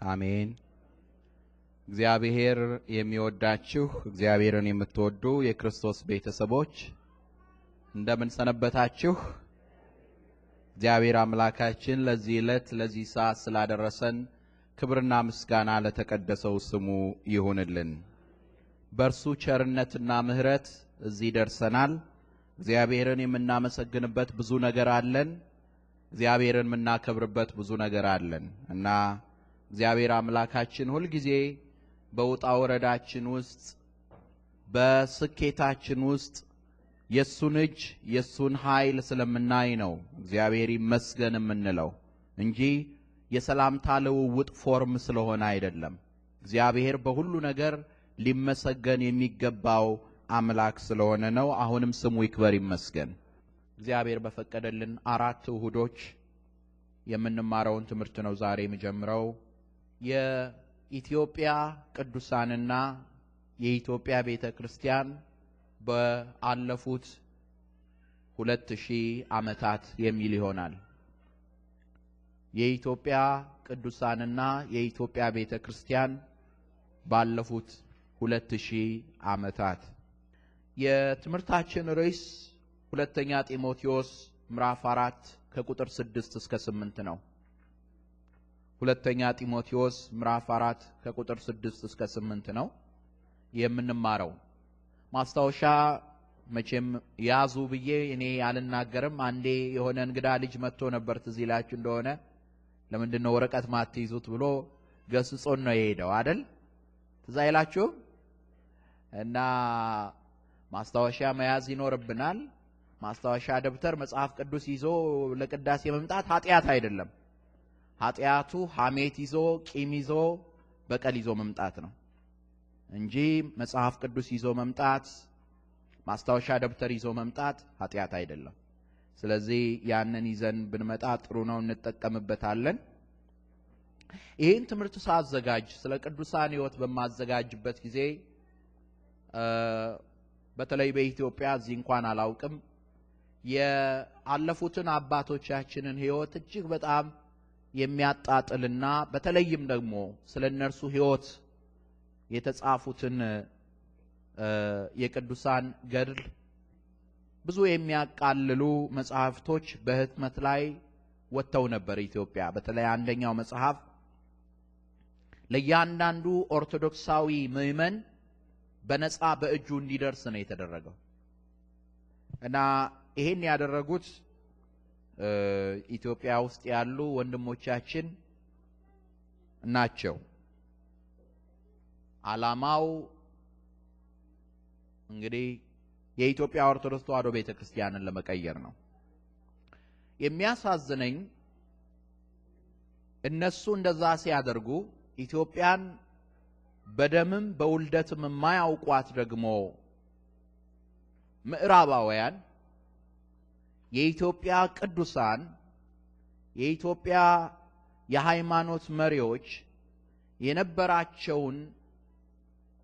አሜን። እግዚአብሔር የሚወዳችሁ እግዚአብሔርን የምትወዱ የክርስቶስ ቤተሰቦች እንደምን ሰነበታችሁ? እግዚአብሔር አምላካችን ለዚህ ዕለት ለዚህ ሰዓት ስላደረሰን ክብርና ምስጋና ለተቀደሰው ስሙ ይሁንልን። በእርሱ ቸርነትና ምሕረት እዚህ ደርሰናል። እግዚአብሔርን የምናመሰግንበት ብዙ ነገር አለን። እግዚአብሔርን የምናከብርበት ብዙ ነገር አለን እና እግዚአብሔር አምላካችን ሁልጊዜ በውጣ ወረዳችን ውስጥ በስኬታችን ውስጥ የእሱን እጅ የእሱን ኃይል ስለምናይ ነው እግዚአብሔር ይመስገን የምንለው እንጂ የሰላምታ ልውውጥ ፎርም ስለሆነ አይደለም። እግዚአብሔር በሁሉ ነገር ሊመሰገን የሚገባው አምላክ ስለሆነ ነው። አሁንም ስሙ ይክበር ይመስገን። እግዚአብሔር በፈቀደልን አራት እሁዶች የምንማረውን ትምህርት ነው ዛሬ የምጀምረው። የኢትዮጵያ ቅዱሳንና የኢትዮጵያ ቤተ ክርስቲያን በአለፉት ሁለት ሺህ ዓመታት የሚል ይሆናል። የኢትዮጵያ ቅዱሳንና የኢትዮጵያ ቤተ ክርስቲያን ባለፉት ሁለት ሺህ ዓመታት የትምህርታችን ርዕስ ሁለተኛ ጢሞቴዎስ ምዕራፍ አራት ከቁጥር ስድስት እስከ ስምንት ነው። ሁለተኛ ጢሞቴዎስ ምዕራፍ አራት ከቁጥር ስድስት እስከ ስምንት ነው የምንማረው። ማስታወሻ መቼም ያዙ ብዬ እኔ አልናገርም። አንዴ የሆነ እንግዳ ልጅ መጥቶ ነበር፣ ትዝ ይላችሁ እንደሆነ ለምንድን ነው ወረቀት ማትይዙት ብሎ ገስጾን ነው የሄደው አደል? ትዝ አይላችሁም? እና ማስታወሻ መያዝ ይኖርብናል። ማስታወሻ ደብተር፣ መጽሐፍ ቅዱስ ይዞ ለቅዳሴ መምጣት ኃጢአት አይደለም። ኃጢአቱ ሐሜት ይዞ ቂም ይዞ በቀል ይዞ መምጣት ነው እንጂ መጽሐፍ ቅዱስ ይዞ መምጣት፣ ማስታወሻ ደብተር ይዞ መምጣት ኃጢአት አይደለም። ስለዚህ ያንን ይዘን ብንመጣ ጥሩ ነው፣ እንጠቀምበታለን። ይህን ትምህርት ሳዘጋጅ ስለ ቅዱሳን ሕይወት በማዘጋጅበት ጊዜ በተለይ በኢትዮጵያ እዚህ እንኳን አላውቅም የአለፉትን አባቶቻችንን ሕይወት እጅግ በጣም የሚያጣጥልና በተለይም ደግሞ ስለ እነርሱ ሕይወት የተጻፉትን የቅዱሳን ገድል ብዙ የሚያቃልሉ መጽሐፍቶች በህትመት ላይ ወጥተው ነበር። ኢትዮጵያ በተለይ አንደኛው መጽሐፍ ለእያንዳንዱ ኦርቶዶክሳዊ ምዕመን በነፃ በእጁ እንዲደርስ ነው የተደረገው እና ይሄን ያደረጉት ኢትዮጵያ ውስጥ ያሉ ወንድሞቻችን ናቸው። ዓላማው እንግዲህ የኢትዮጵያ ኦርቶዶክስ ተዋሕዶ ቤተ ክርስቲያንን ለመቀየር ነው። የሚያሳዝነኝ እነሱ እንደዛ ሲያደርጉ ኢትዮጵያን በደምም በውልደትም የማያውቋት ደግሞ ምዕራባውያን የኢትዮጵያ ቅዱሳን የኢትዮጵያ የሃይማኖት መሪዎች የነበራቸውን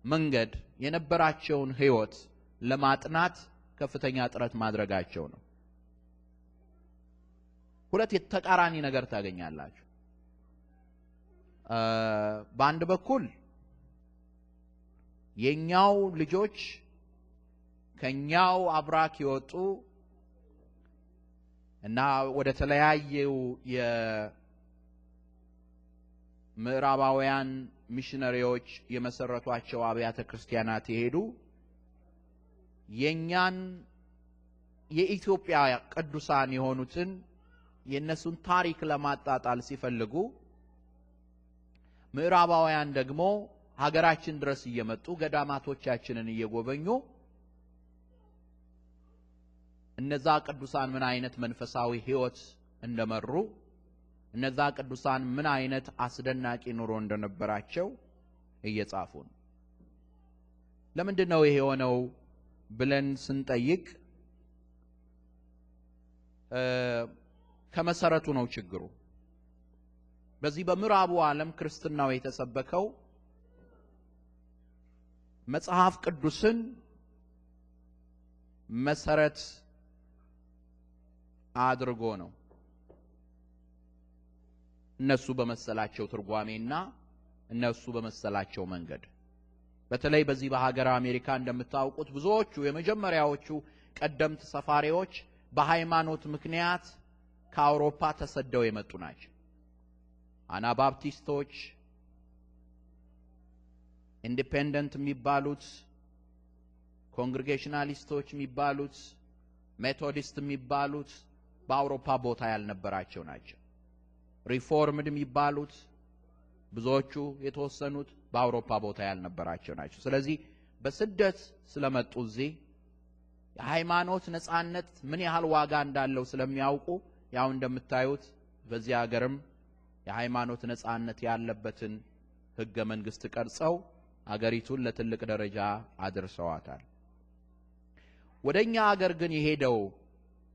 መንገድ የነበራቸውን ሕይወት ለማጥናት ከፍተኛ ጥረት ማድረጋቸው ነው። ሁለት የተቃራኒ ነገር ታገኛላችሁ። በአንድ በኩል የኛው ልጆች ከኛው አብራክ የወጡ እና ወደ ተለያየው የምዕራባውያን ሚሽነሪዎች የመሰረቷቸው አብያተ ክርስቲያናት የሄዱ የኛን የኢትዮጵያ ቅዱሳን የሆኑትን የእነሱን ታሪክ ለማጣጣል ሲፈልጉ ምዕራባውያን ደግሞ ሀገራችን ድረስ እየመጡ ገዳማቶቻችንን እየጎበኙ እነዛ ቅዱሳን ምን አይነት መንፈሳዊ ሕይወት እንደመሩ እነዛ ቅዱሳን ምን አይነት አስደናቂ ኑሮ እንደነበራቸው እየጻፉ ነው። ለምንድን ነው ይሄ የሆነው ብለን ስንጠይቅ ከመሰረቱ ነው ችግሩ። በዚህ በምዕራቡ ዓለም ክርስትናው የተሰበከው መጽሐፍ ቅዱስን መሰረት አድርጎ ነው። እነሱ በመሰላቸው ትርጓሜና እነሱ በመሰላቸው መንገድ በተለይ በዚህ በሀገር አሜሪካ እንደምታውቁት ብዙዎቹ የመጀመሪያዎቹ ቀደምት ሰፋሪዎች በሃይማኖት ምክንያት ከአውሮፓ ተሰደው የመጡ ናቸው። አናባፕቲስቶች፣ ኢንዲፔንደንት የሚባሉት፣ Congregationalist ኦች የሚባሉት፣ Methodist የሚባሉት በአውሮፓ ቦታ ያልነበራቸው ናቸው። Reformed የሚባሉት ብዙዎቹ የተወሰኑት በአውሮፓ ቦታ ያልነበራቸው ናቸው። ስለዚህ በስደት ስለመጡ እዚህ የሃይማኖት ነጻነት ምን ያህል ዋጋ እንዳለው ስለሚያውቁ ያው እንደምታዩት በዚህ ሀገርም የሃይማኖት ነጻነት ያለበትን ህገ መንግስት ቀርጸው አገሪቱን ለትልቅ ደረጃ አድርሰዋታል። ወደኛ አገር ግን የሄደው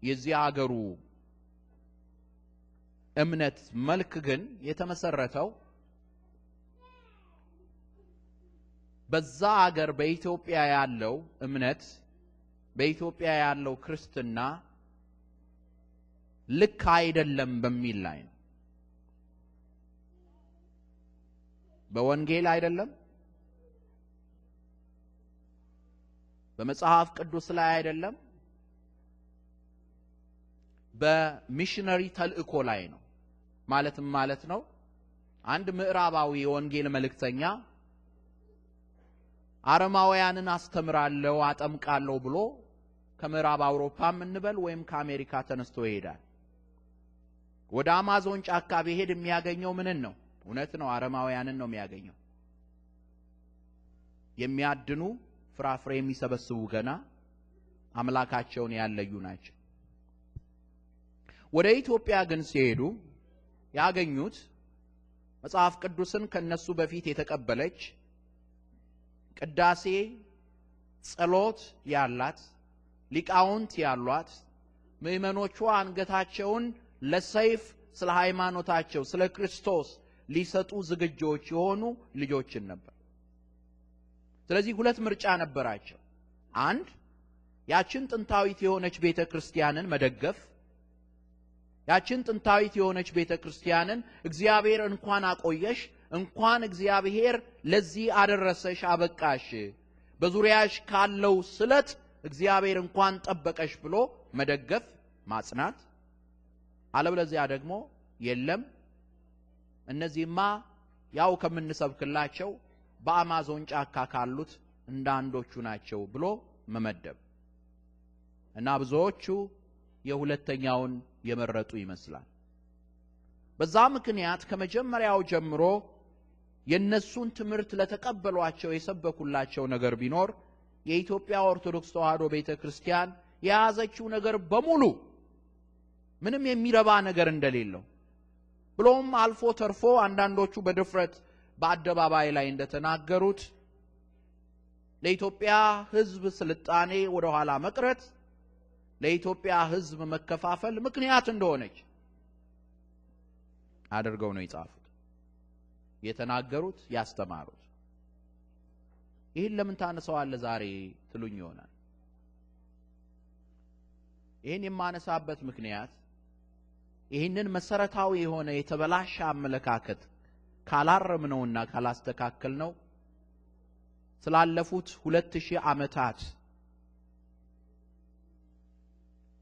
የዚህ አገሩ እምነት መልክ ግን የተመሰረተው በዛ አገር በኢትዮጵያ ያለው እምነት በኢትዮጵያ ያለው ክርስትና ልክ አይደለም በሚል ላይ ነው። በወንጌል አይደለም፣ በመጽሐፍ ቅዱስ ላይ አይደለም፣ በሚሽነሪ ተልእኮ ላይ ነው። ማለትም ማለት ነው አንድ ምዕራባዊ የወንጌል መልእክተኛ አረማውያንን አስተምራለሁ አጠምቃለሁ ብሎ ከምዕራብ አውሮፓም እንበል ወይም ከአሜሪካ ተነስቶ ይሄዳል። ወደ አማዞን ጫካ ቢሄድ የሚያገኘው ምንን ነው? እውነት ነው፣ አረማውያንን ነው የሚያገኘው። የሚያድኑ ፍራፍሬ የሚሰበስቡ ገና አምላካቸውን ያለዩ ናቸው። ወደ ኢትዮጵያ ግን ሲሄዱ ያገኙት መጽሐፍ ቅዱስን ከነሱ በፊት የተቀበለች ቅዳሴ፣ ጸሎት ያላት ሊቃውንት ያሏት ምእመኖቿ አንገታቸውን ለሰይፍ ስለ ሃይማኖታቸው ስለ ክርስቶስ ሊሰጡ ዝግጆች የሆኑ ልጆችን ነበር። ስለዚህ ሁለት ምርጫ ነበራቸው። አንድ ያችን ጥንታዊት የሆነች ቤተ ክርስቲያንን መደገፍ፣ ያችን ጥንታዊት የሆነች ቤተ ክርስቲያንን እግዚአብሔር እንኳን አቆየሽ፣ እንኳን እግዚአብሔር ለዚህ አደረሰሽ አበቃሽ፣ በዙሪያሽ ካለው ስለት እግዚአብሔር እንኳን ጠበቀሽ ብሎ መደገፍ ማጽናት። አለበለዚያ ደግሞ የለም። እነዚህማ ያው ከምንሰብክላቸው በአማዞን ጫካ ካሉት እንደ አንዶቹ ናቸው ብሎ መመደብ። እና ብዙዎቹ የሁለተኛውን የመረጡ ይመስላል። በዛ ምክንያት ከመጀመሪያው ጀምሮ የነሱን ትምህርት ለተቀበሏቸው የሰበኩላቸው ነገር ቢኖር የኢትዮጵያ ኦርቶዶክስ ተዋሕዶ ቤተ ክርስቲያን የያዘችው ነገር በሙሉ ምንም የሚረባ ነገር እንደሌለው ብሎም አልፎ ተርፎ አንዳንዶቹ በድፍረት በአደባባይ ላይ እንደተናገሩት ለኢትዮጵያ ሕዝብ ስልጣኔ ወደ ኋላ መቅረት ለኢትዮጵያ ሕዝብ መከፋፈል ምክንያት እንደሆነች አድርገው ነው የጻፉት፣ የተናገሩት፣ ያስተማሩት። ይህን ለምን ታነሳዋለህ ዛሬ ትሉኝ ይሆናል። ይህን የማነሳበት ምክንያት ይህንን መሰረታዊ የሆነ የተበላሸ አመለካከት ካላረምነውና ካላስተካከልነው ስላለፉት ሁለት ሺህ ዓመታት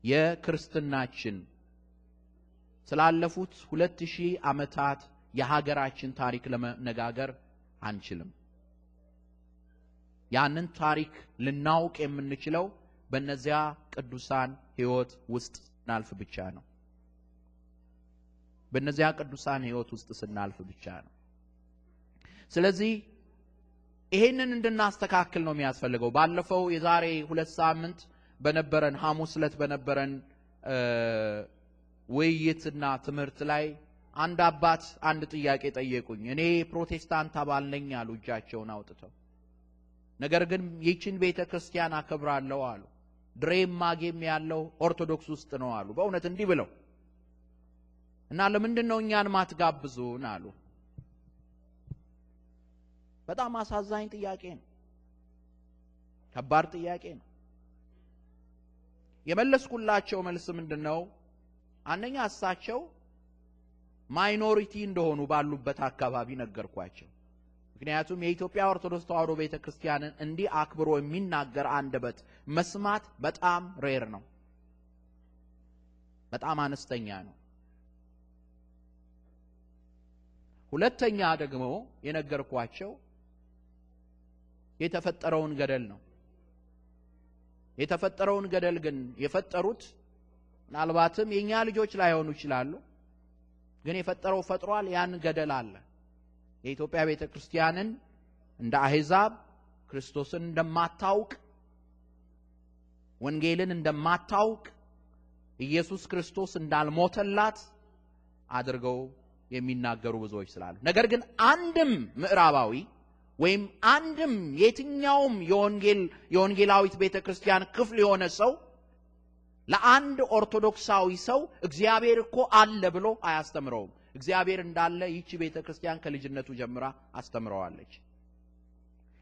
የክርስትናችን ስላለፉት ሁለት ሺህ ዓመታት የሀገራችን ታሪክ ለመነጋገር አንችልም። ያንን ታሪክ ልናውቅ የምንችለው በእነዚያ ቅዱሳን ሕይወት ውስጥ ስናልፍ ብቻ ነው። በእነዚያ ቅዱሳን ሕይወት ውስጥ ስናልፍ ብቻ ነው። ስለዚህ ይሄንን እንድናስተካክል ነው የሚያስፈልገው። ባለፈው የዛሬ ሁለት ሳምንት በነበረን ሐሙስ ዕለት በነበረን ውይይትና ትምህርት ላይ አንድ አባት አንድ ጥያቄ ጠየቁኝ። እኔ ፕሮቴስታንት አባል ነኝ አሉ እጃቸውን አውጥተው። ነገር ግን ይህችን ቤተ ክርስቲያን አከብራለሁ አሉ። ድሬም ማጌም ያለው ኦርቶዶክስ ውስጥ ነው አሉ። በእውነት እንዲህ ብለው እና ለምንድን ነው እኛን ማትጋብዙን አሉ። በጣም አሳዛኝ ጥያቄ ነው። ከባድ ጥያቄ ነው። የመለስኩላቸው መልስ ምንድን ነው? አንደኛ እሳቸው minority እንደሆኑ ባሉበት አካባቢ ነገርኳቸው። ምክንያቱም የኢትዮጵያ ኦርቶዶክስ ተዋሕዶ ቤተ ክርስቲያንን እንዲህ አክብሮ የሚናገር አንደበት መስማት በጣም rare ነው፣ በጣም አነስተኛ ነው። ሁለተኛ ደግሞ የነገርኳቸው የተፈጠረውን ገደል ነው። የተፈጠረውን ገደል ግን የፈጠሩት ምናልባትም የእኛ ልጆች ላይሆኑ ይችላሉ። ግን የፈጠረው ፈጥሯል። ያን ገደል አለ። የኢትዮጵያ ቤተ ክርስቲያንን እንደ አሕዛብ ክርስቶስን እንደማታውቅ ወንጌልን እንደማታውቅ ኢየሱስ ክርስቶስ እንዳልሞተላት አድርገው የሚናገሩ ብዙዎች ስላሉ፣ ነገር ግን አንድም ምዕራባዊ ወይም አንድም የትኛውም የወንጌላዊት ቤተ ክርስቲያን ክፍል የሆነ ሰው ለአንድ ኦርቶዶክሳዊ ሰው እግዚአብሔር እኮ አለ ብሎ አያስተምረውም። እግዚአብሔር እንዳለ ይቺ ቤተ ክርስቲያን ከልጅነቱ ጀምራ አስተምረዋለች።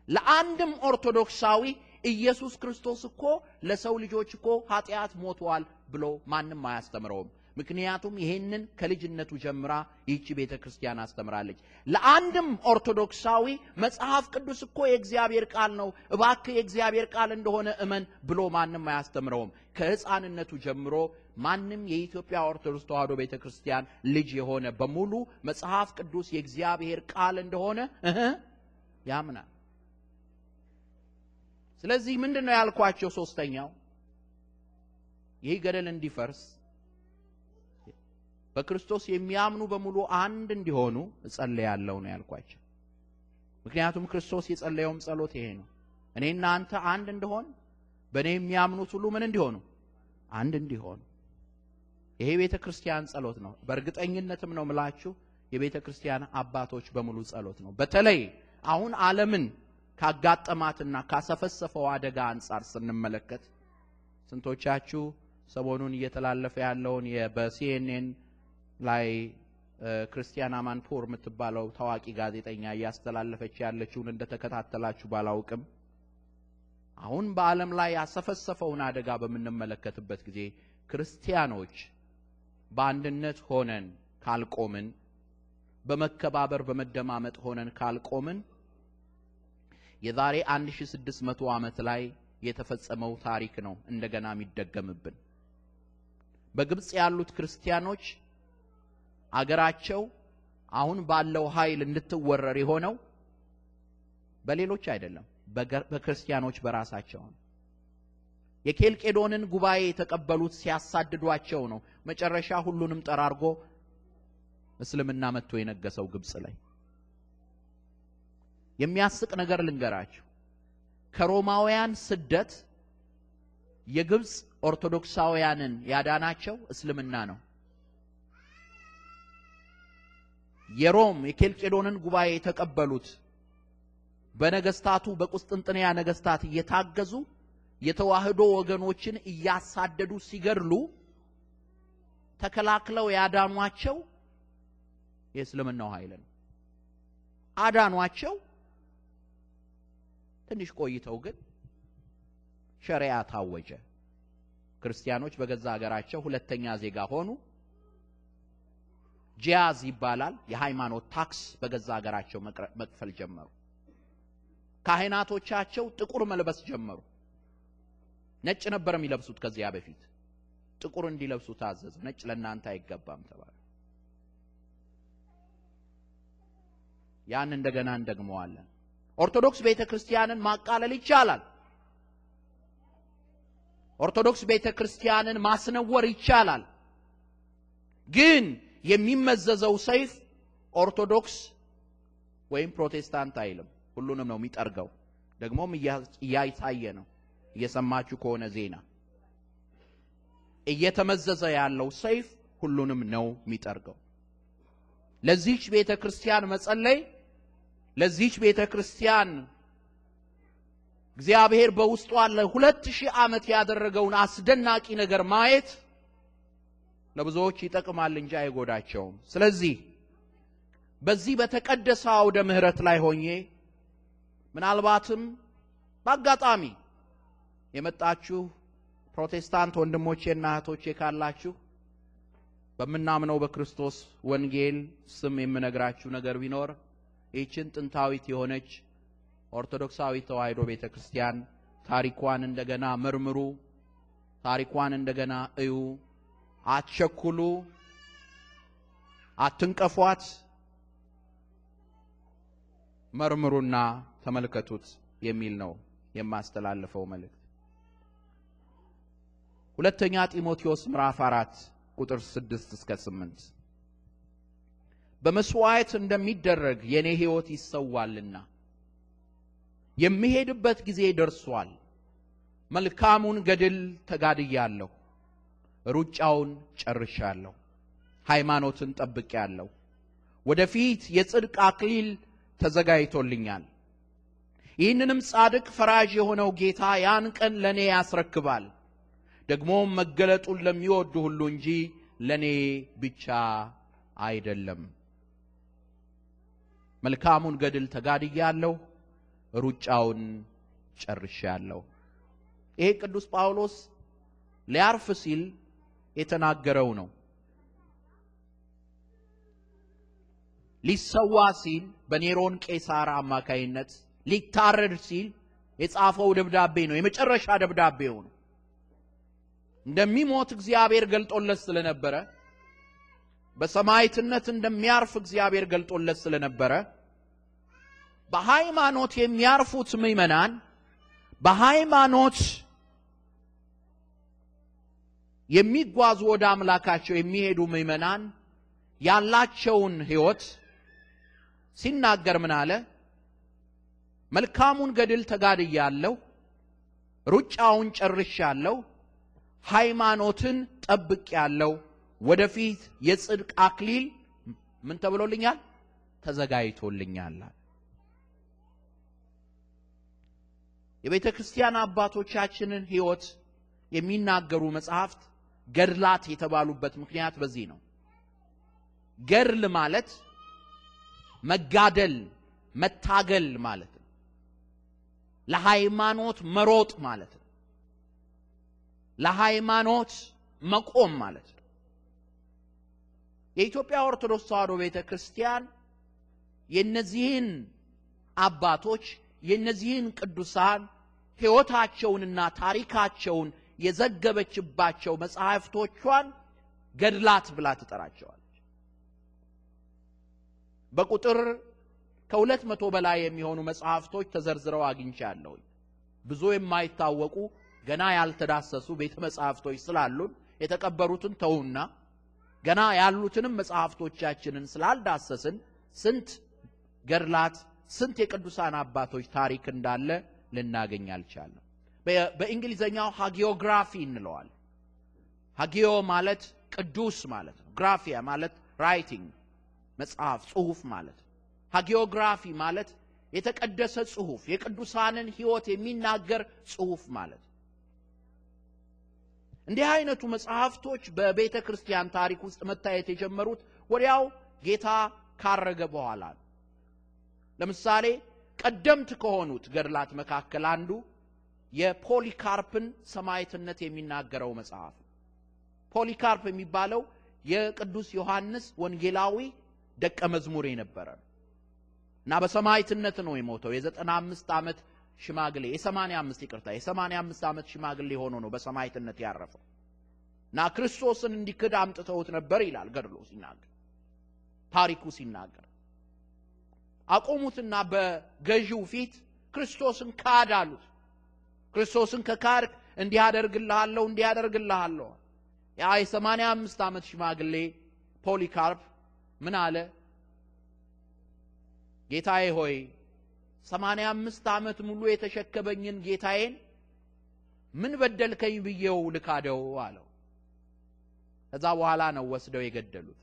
ለአንድም ኦርቶዶክሳዊ ኢየሱስ ክርስቶስ እኮ ለሰው ልጆች እኮ ኃጢአት ሞቷል ብሎ ማንም አያስተምረውም። ምክንያቱም ይሄንን ከልጅነቱ ጀምራ ይህቺ ቤተ ክርስቲያን አስተምራለች። ለአንድም ኦርቶዶክሳዊ መጽሐፍ ቅዱስ እኮ የእግዚአብሔር ቃል ነው፣ እባክህ የእግዚአብሔር ቃል እንደሆነ እመን ብሎ ማንም አያስተምረውም። ከሕፃንነቱ ጀምሮ ማንም የኢትዮጵያ ኦርቶዶክስ ተዋሕዶ ቤተ ክርስቲያን ልጅ የሆነ በሙሉ መጽሐፍ ቅዱስ የእግዚአብሔር ቃል እንደሆነ እህ ያምናል። ስለዚህ ምንድን ነው ያልኳቸው? ሶስተኛው ይህ ገደል እንዲፈርስ በክርስቶስ የሚያምኑ በሙሉ አንድ እንዲሆኑ እጸልያለሁ ነው ያልኳቸው። ምክንያቱም ክርስቶስ የጸለየውም ጸሎት ይሄ ነው። እኔና አንተ አንድ እንደሆን በእኔ የሚያምኑት ሁሉ ምን እንዲሆኑ አንድ እንዲሆኑ። ይሄ የቤተ ክርስቲያን ጸሎት ነው። በእርግጠኝነትም ነው ምላችሁ የቤተ ክርስቲያን አባቶች በሙሉ ጸሎት ነው። በተለይ አሁን ዓለምን ካጋጠማትና ካሰፈሰፈው አደጋ አንጻር ስንመለከት ስንቶቻችሁ ሰሞኑን እየተላለፈ ያለውን በሲኤንኤን ላይ ክርስቲያን አማንፖር የምትባለው ታዋቂ ጋዜጠኛ እያስተላለፈች ያለችውን እንደተከታተላችሁ ባላውቅም አሁን በዓለም ላይ ያሰፈሰፈውን አደጋ በምንመለከትበት ጊዜ ክርስቲያኖች በአንድነት ሆነን ካልቆምን፣ በመከባበር በመደማመጥ ሆነን ካልቆምን የዛሬ 1600 ዓመት ላይ የተፈጸመው ታሪክ ነው እንደገና የሚደገምብን። በግብፅ ያሉት ክርስቲያኖች አገራቸው አሁን ባለው ኃይል እንድትወረር የሆነው በሌሎች አይደለም፣ በክርስቲያኖች በራሳቸው ነው። የኬልቄዶንን ጉባኤ የተቀበሉት ሲያሳድዷቸው ነው። መጨረሻ ሁሉንም ጠራርጎ እስልምና መጥቶ የነገሰው ግብፅ ላይ። የሚያስቅ ነገር ልንገራችሁ። ከሮማውያን ስደት የግብፅ ኦርቶዶክሳውያንን ያዳናቸው እስልምና ነው። የሮም የኬልቄዶንን ጉባኤ የተቀበሉት በነገስታቱ በቁስጥንጥንያ ነገስታት እየታገዙ የተዋህዶ ወገኖችን እያሳደዱ ሲገድሉ ተከላክለው ያዳኗቸው የእስልምናው ኃይል ነው። አዳኗቸው። ትንሽ ቆይተው ግን ሸሪያ ታወጀ። ክርስቲያኖች በገዛ ሀገራቸው ሁለተኛ ዜጋ ሆኑ። ጂያዝ ይባላል። የሃይማኖት ታክስ በገዛ ሀገራቸው መክፈል ጀመሩ። ካህናቶቻቸው ጥቁር መልበስ ጀመሩ። ነጭ ነበር የሚለብሱት ከዚያ በፊት። ጥቁር እንዲለብሱ ታዘዙ። ነጭ ለእናንተ አይገባም ተባለ። ያን እንደገና እንደግመዋለን። ኦርቶዶክስ ቤተ ክርስቲያንን ማቃለል ይቻላል። ኦርቶዶክስ ቤተ ክርስቲያንን ማስነወር ይቻላል። ግን የሚመዘዘው ሰይፍ ኦርቶዶክስ ወይም ፕሮቴስታንት አይልም። ሁሉንም ነው የሚጠርገው። ደግሞም እያይታየ ነው። እየሰማችሁ ከሆነ ዜና እየተመዘዘ ያለው ሰይፍ ሁሉንም ነው የሚጠርገው። ለዚህች ቤተ ክርስቲያን መጸለይ፣ ለዚህች ቤተ ክርስቲያን እግዚአብሔር በውስጧ ለሁለት ሺህ ዓመት ያደረገውን አስደናቂ ነገር ማየት ለብዙዎች ይጠቅማል እንጂ አይጎዳቸውም። ስለዚህ በዚህ በተቀደሰ አውደ ምሕረት ላይ ሆኜ ምናልባትም በአጋጣሚ የመጣችሁ ፕሮቴስታንት ወንድሞቼና እህቶቼ ካላችሁ በምናምነው በክርስቶስ ወንጌል ስም የምነግራችሁ ነገር ቢኖር ይህችን ጥንታዊት የሆነች ኦርቶዶክሳዊ ተዋሕዶ ቤተ ክርስቲያን ታሪኳን እንደገና መርምሩ፣ ታሪኳን እንደገና እዩ፣ አትቸኩሉ፣ አትንቀፏት፣ መርምሩና ተመልከቱት የሚል ነው የማስተላልፈው መልእክት። ሁለተኛ ጢሞቴዎስ ምዕራፍ አራት ቁጥር ስድስት እስከ ስምንት በመስዋዕት እንደሚደረግ የኔ ሕይወት ይሰዋልና የሚሄድበት ጊዜ ደርሷል። መልካሙን ገድል ተጋድያለሁ፣ ሩጫውን ጨርሻለሁ፣ ሃይማኖትን ጠብቄአለሁ። ወደፊት የጽድቅ አክሊል ተዘጋጅቶልኛል። ይህንንም ጻድቅ ፈራጅ የሆነው ጌታ ያን ቀን ለእኔ ያስረክባል። ደግሞም መገለጡን ለሚወዱ ሁሉ እንጂ ለእኔ ብቻ አይደለም። መልካሙን ገድል ተጋድያለሁ፣ ሩጫውን ጨርሻለሁ። ይሄ ቅዱስ ጳውሎስ ሊያርፍ ሲል የተናገረው ነው። ሊሰዋ ሲል በኔሮን ቄሳር አማካይነት ሊታረድ ሲል የጻፈው ደብዳቤ ነው። የመጨረሻ ደብዳቤው ነው። እንደሚሞት እግዚአብሔር ገልጦለት ስለነበረ በሰማዕትነት እንደሚያርፍ እግዚአብሔር ገልጦለት ስለነበረ በሃይማኖት የሚያርፉት ምዕመናን በሃይማኖት የሚጓዙ ወደ አምላካቸው የሚሄዱ ምዕመናን ያላቸውን ሕይወት ሲናገር ምን አለ? መልካሙን ገድል ተጋድያለሁ፣ ሩጫውን ጨርሻለሁ፣ ሃይማኖትን ጠብቄያለሁ፣ ወደፊት የጽድቅ አክሊል ምን ተብሎልኛል? ተዘጋጅቶልኛል። የቤተ ክርስቲያን አባቶቻችንን ሕይወት የሚናገሩ መጽሐፍት ገድላት የተባሉበት ምክንያት በዚህ ነው። ገድል ማለት መጋደል፣ መታገል ማለት ነው። ለሃይማኖት መሮጥ ማለት ነው። ለሃይማኖት መቆም ማለት ነው። የኢትዮጵያ ኦርቶዶክስ ተዋሕዶ ቤተ ክርስቲያን የእነዚህን አባቶች የእነዚህን ቅዱሳን ሕይወታቸውንና ታሪካቸውን የዘገበችባቸው መጽሐፍቶቿን ገድላት ብላ ትጠራቸዋለች። በቁጥር ከሁለት መቶ በላይ የሚሆኑ መጽሐፍቶች ተዘርዝረው አግኝቻለሁ። ብዙ የማይታወቁ ገና ያልተዳሰሱ ቤተ መጽሐፍቶች ስላሉን የተቀበሩትን ተውና ገና ያሉትንም መጽሐፍቶቻችንን ስላልዳሰስን ስንት ገድላት ስንት የቅዱሳን አባቶች ታሪክ እንዳለ ልናገኝ አልቻለም። በእንግሊዘኛው ሃጊዮግራፊ እንለዋል። ሃጊዮ ማለት ቅዱስ ማለት ነው። ግራፊያ ማለት writing መጽሐፍ፣ ጽሁፍ ማለት ነው። hagiography ማለት የተቀደሰ ጽሁፍ፣ የቅዱሳንን ሕይወት የሚናገር ጽሁፍ ማለት ነው። እንዲህ አይነቱ መጽሐፍቶች በቤተ ክርስቲያን ታሪክ ውስጥ መታየት የጀመሩት ወዲያው ጌታ ካረገ በኋላ ነው። ለምሳሌ ቀደምት ከሆኑት ገድላት መካከል አንዱ የፖሊካርፕን ሰማዕትነት የሚናገረው መጽሐፍ ነው። ፖሊካርፕ የሚባለው የቅዱስ ዮሐንስ ወንጌላዊ ደቀ መዝሙር የነበረ ነው እና በሰማዕትነት ነው የሞተው። የዘጠና አምስት ዓመት ሽማግሌ የሰማንያ አምስት ይቅርታ የሰማንያ አምስት ዓመት ሽማግሌ ሆኖ ነው በሰማዕትነት ያረፈው እና ክርስቶስን እንዲክድ አምጥተውት ነበር ይላል ገድሎ ሲናገር ታሪኩ ሲናገር አቆሙትና በገዢው ፊት ክርስቶስን ካድ አሉት። ክርስቶስን ከካድክ እንዲህ አደርግልሃለሁ እንዲህ አደርግልሃለሁ። ያ የሰማንያ አምስት ዓመት ሽማግሌ ፖሊካርፕ ምን አለ? ጌታዬ ሆይ ሰማንያ አምስት ዓመት ሙሉ የተሸከበኝን ጌታዬን ምን በደልከኝ ብዬው ልካደው አለው። ከዛ በኋላ ነው ወስደው የገደሉት።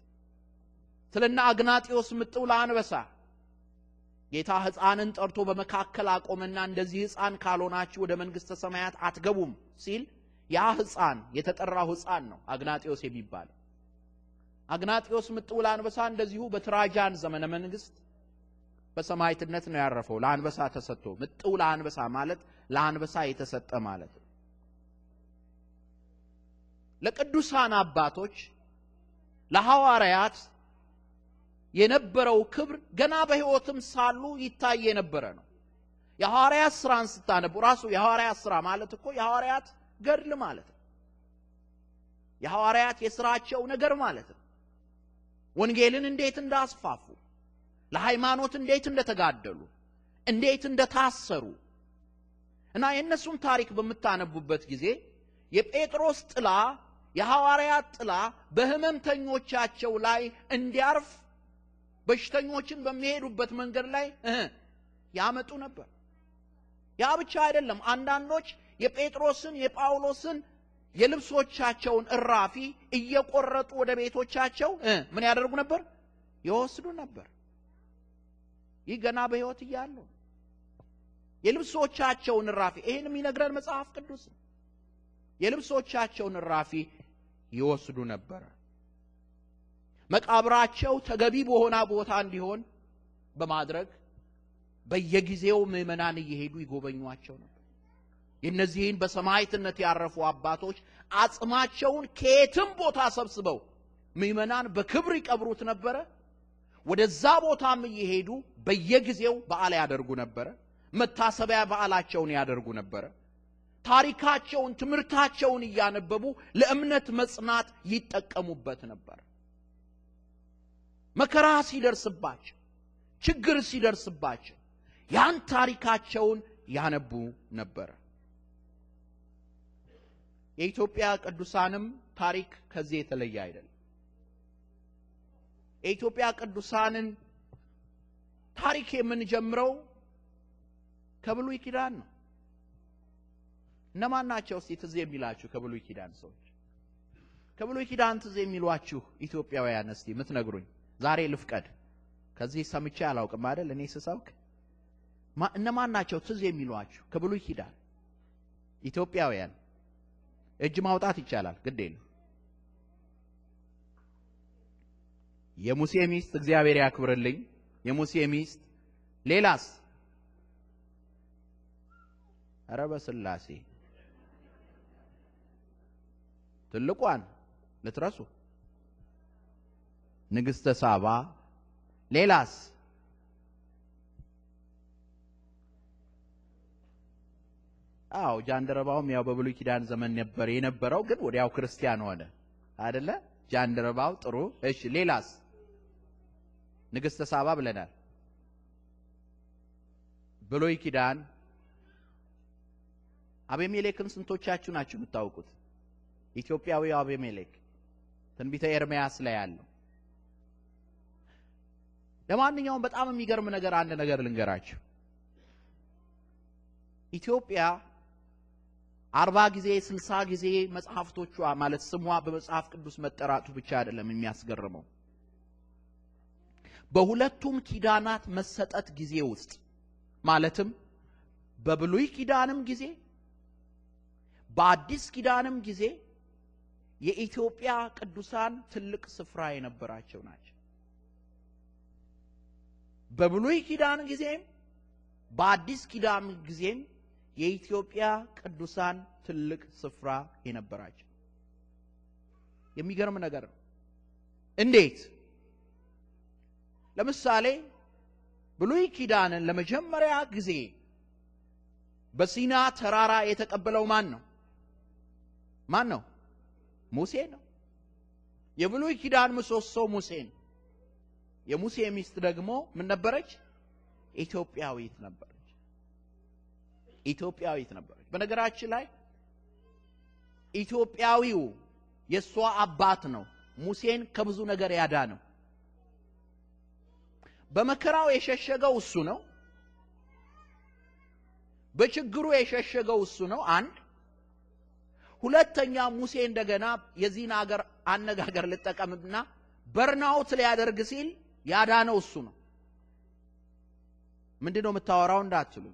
ስለና አግናጢዮስ ምጥው ለአንበሳ ጌታ ሕፃንን ጠርቶ በመካከል አቆመና እንደዚህ ሕፃን ካልሆናችሁ ወደ መንግሥተ ሰማያት አትገቡም ሲል ያ ሕፃን የተጠራው ሕፃን ነው አግናጢዮስ የሚባለው። አግናጢዮስ ምጥው ለአንበሳ እንደዚሁ በትራጃን ዘመነ መንግስት በሰማዕትነት ነው ያረፈው። ለአንበሳ ተሰጥቶ ምጥው ለአንበሳ ማለት ለአንበሳ የተሰጠ ማለት ነው። ለቅዱሳን አባቶች ለሐዋርያት የነበረው ክብር ገና በሕይወትም ሳሉ ይታይ የነበረ ነው። የሐዋርያት ሥራን ስታነቡ ራሱ የሐዋርያት ሥራ ማለት እኮ የሐዋርያት ገድል ማለት ነው። የሐዋርያት የሥራቸው ነገር ማለት ነው። ወንጌልን እንዴት እንዳስፋፉ፣ ለሃይማኖት እንዴት እንደተጋደሉ፣ እንዴት እንደታሰሩ እና የእነሱን ታሪክ በምታነቡበት ጊዜ የጴጥሮስ ጥላ የሐዋርያት ጥላ በሕመምተኞቻቸው ላይ እንዲያርፍ በሽተኞችን በሚሄዱበት መንገድ ላይ ያመጡ ነበር። ያ ብቻ አይደለም። አንዳንዶች የጴጥሮስን የጳውሎስን የልብሶቻቸውን እራፊ እየቆረጡ ወደ ቤቶቻቸው ምን ያደርጉ ነበር? ይወስዱ ነበር። ይህ ገና በሕይወት እያሉ የልብሶቻቸውን እራፊ ይህን የሚነግረን መጽሐፍ ቅዱስ የልብሶቻቸውን እራፊ ይወስዱ ነበረ። መቃብራቸው ተገቢ በሆነ ቦታ እንዲሆን በማድረግ በየጊዜው ምዕመናን እየሄዱ ይጎበኟቸው ነበር። የእነዚህን በሰማዕትነት ያረፉ አባቶች አጽማቸውን ከየትም ቦታ ሰብስበው ምዕመናን በክብር ይቀብሩት ነበረ። ወደዛ ቦታም እየሄዱ በየጊዜው በዓል ያደርጉ ነበረ። መታሰቢያ በዓላቸውን ያደርጉ ነበረ። ታሪካቸውን፣ ትምህርታቸውን እያነበቡ ለእምነት መጽናት ይጠቀሙበት ነበር። መከራ ሲደርስባቸው፣ ችግር ሲደርስባቸው ያን ታሪካቸውን ያነቡ ነበረ። የኢትዮጵያ ቅዱሳንም ታሪክ ከዚህ የተለየ አይደለም። የኢትዮጵያ ቅዱሳንን ታሪክ የምንጀምረው ከብሉይ ኪዳን ነው። እነማን ናቸው እስቲ ትዝ የሚላችሁ ከብሉይ ኪዳን ሰዎች? ከብሉይ ኪዳን ትዝ የሚሏችሁ ኢትዮጵያውያን እስቲ የምትነግሩኝ ዛሬ ልፍቀድ። ከዚህ ሰምቼ አላውቅም አይደል እኔ ስሰብክ። እነማን ናቸው ትዝ የሚሏችሁ ከብሉይ ኪዳን ኢትዮጵያውያን? እጅ ማውጣት ይቻላል፣ ግድ የለም። የሙሴ ሚስት እግዚአብሔር ያክብርልኝ። የሙሴ ሚስት ሌላስ? ኧረ በስላሴ ትልቋን ልትረሱ ንግሥተ ሳባ ሌላስ? አዎ ጃንደረባውም ያው በብሉይ ኪዳን ዘመን ነበር የነበረው፣ ግን ወዲያው ክርስቲያን ሆነ አይደለ? ጃንደረባው ጥሩ። እሺ ሌላስ? ንግሥተ ሳባ ብለናል። ብሉይ ኪዳን አቤሜሌክን ስንቶቻችሁ ናችሁ የምታውቁት? ኢትዮጵያዊው አቤሜሌክ ትንቢተ ኤርምያስ ላይ ያለው። ለማንኛውም በጣም የሚገርም ነገር አንድ ነገር ልንገራችሁ። ኢትዮጵያ አርባ ጊዜ ስልሳ ጊዜ መጽሐፍቶቿ ማለት ስሟ በመጽሐፍ ቅዱስ መጠራቱ ብቻ አይደለም የሚያስገርመው በሁለቱም ኪዳናት መሰጠት ጊዜ ውስጥ ማለትም በብሉይ ኪዳንም ጊዜ በአዲስ ኪዳንም ጊዜ የኢትዮጵያ ቅዱሳን ትልቅ ስፍራ የነበራቸው ናቸው። በብሉይ ኪዳን ጊዜም በአዲስ ኪዳን ጊዜም የኢትዮጵያ ቅዱሳን ትልቅ ስፍራ የነበራቸው የሚገርም ነገር ነው። እንዴት? ለምሳሌ ብሉይ ኪዳንን ለመጀመሪያ ጊዜ በሲና ተራራ የተቀበለው ማን ነው? ማን ነው? ሙሴ ነው። የብሉይ ኪዳን ምሰሶ ሙሴ ነው። የሙሴ ሚስት ደግሞ ምን ነበረች? ኢትዮጵያዊት ነበረች። ኢትዮጵያዊት ነበረች። በነገራችን ላይ ኢትዮጵያዊው የእሷ አባት ነው ሙሴን ከብዙ ነገር ያዳነው። በመከራው የሸሸገው እሱ ነው። በችግሩ የሸሸገው እሱ ነው። አንድ ሁለተኛ ሙሴ እንደገና የዚህን አገር አነጋገር ልጠቀምና በርናውት ሊያደርግ ሲል ያዳነው እሱ ነው። ምንድን ነው የምታወራው እንዳትሉ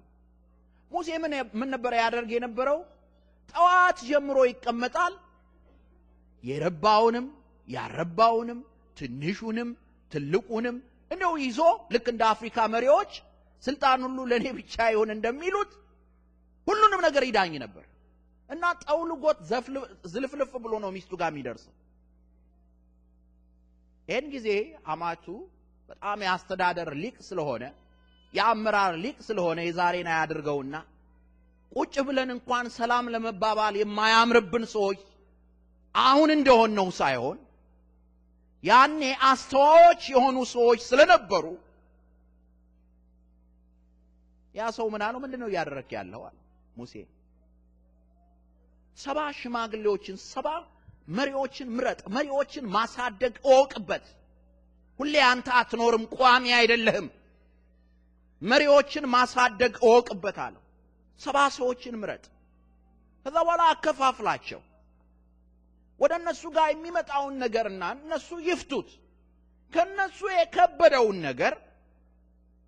ሙሴ ምን ነበር ያደርግ የነበረው? ጠዋት ጀምሮ ይቀመጣል። የረባውንም ያረባውንም ትንሹንም ትልቁንም እንደው ይዞ ልክ እንደ አፍሪካ መሪዎች ስልጣን ሁሉ ለእኔ ብቻ ይሁን እንደሚሉት ሁሉንም ነገር ይዳኝ ነበር እና ጠውልጎት ዝልፍልፍ ብሎ ነው ሚስቱ ጋር የሚደርሰው። ይህን ጊዜ አማቱ በጣም የአስተዳደር ሊቅ ስለሆነ የአመራር ሊቅ ስለሆነ የዛሬን አያድርገውና ቁጭ ብለን እንኳን ሰላም ለመባባል የማያምርብን ሰዎች አሁን እንደሆን ነው ሳይሆን ያኔ አስተዋዮች የሆኑ ሰዎች ስለነበሩ ያ ሰው ምን አለው? ምንድን ነው እያደረክ? አለ ሙሴ። ሰባ ሽማግሌዎችን ሰባ መሪዎችን ምረጥ፣ መሪዎችን ማሳደግ እወቅበት። ሁሌ አንተ አትኖርም፣ ቋሚ አይደለህም። መሪዎችን ማሳደግ እወቅበት አለው። ሰባ ሰዎችን ምረጥ፣ ከዛ በኋላ አከፋፍላቸው ወደ እነሱ ጋር የሚመጣውን ነገርና እነሱ ይፍቱት። ከነሱ የከበደውን ነገር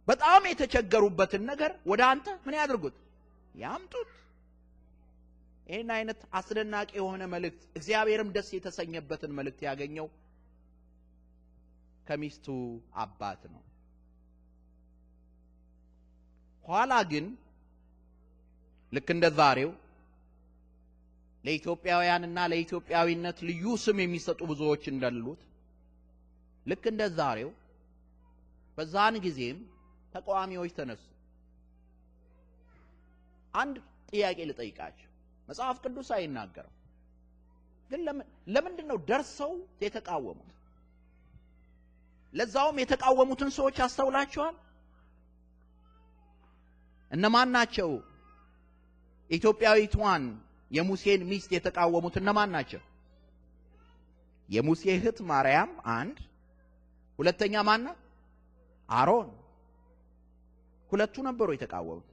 በጣም የተቸገሩበትን ነገር ወደ አንተ ምን ያድርጉት? ያምጡት። ይህን አይነት አስደናቂ የሆነ መልእክት እግዚአብሔርም ደስ የተሰኘበትን መልእክት ያገኘው ከሚስቱ አባት ነው። ኋላ ግን ልክ እንደ ዛሬው ለኢትዮጵያውያንና ለኢትዮጵያዊነት ልዩ ስም የሚሰጡ ብዙዎች እንዳሉት ልክ እንደ ዛሬው በዛን ጊዜም ተቃዋሚዎች ተነሱ። አንድ ጥያቄ ልጠይቃቸው። መጽሐፍ ቅዱስ አይናገረው፣ ግን ለምንድን ነው ደርሰው የተቃወሙት? ለዛውም የተቃወሙትን ሰዎች አስተውላችኋል? እነማን ናቸው? ኢትዮጵያዊቷን የሙሴን ሚስት የተቃወሙት እነማን ናቸው? የሙሴ እህት ማርያም አንድ፣ ሁለተኛ ማና አሮን ሁለቱ ነበሩ የተቃወሙት።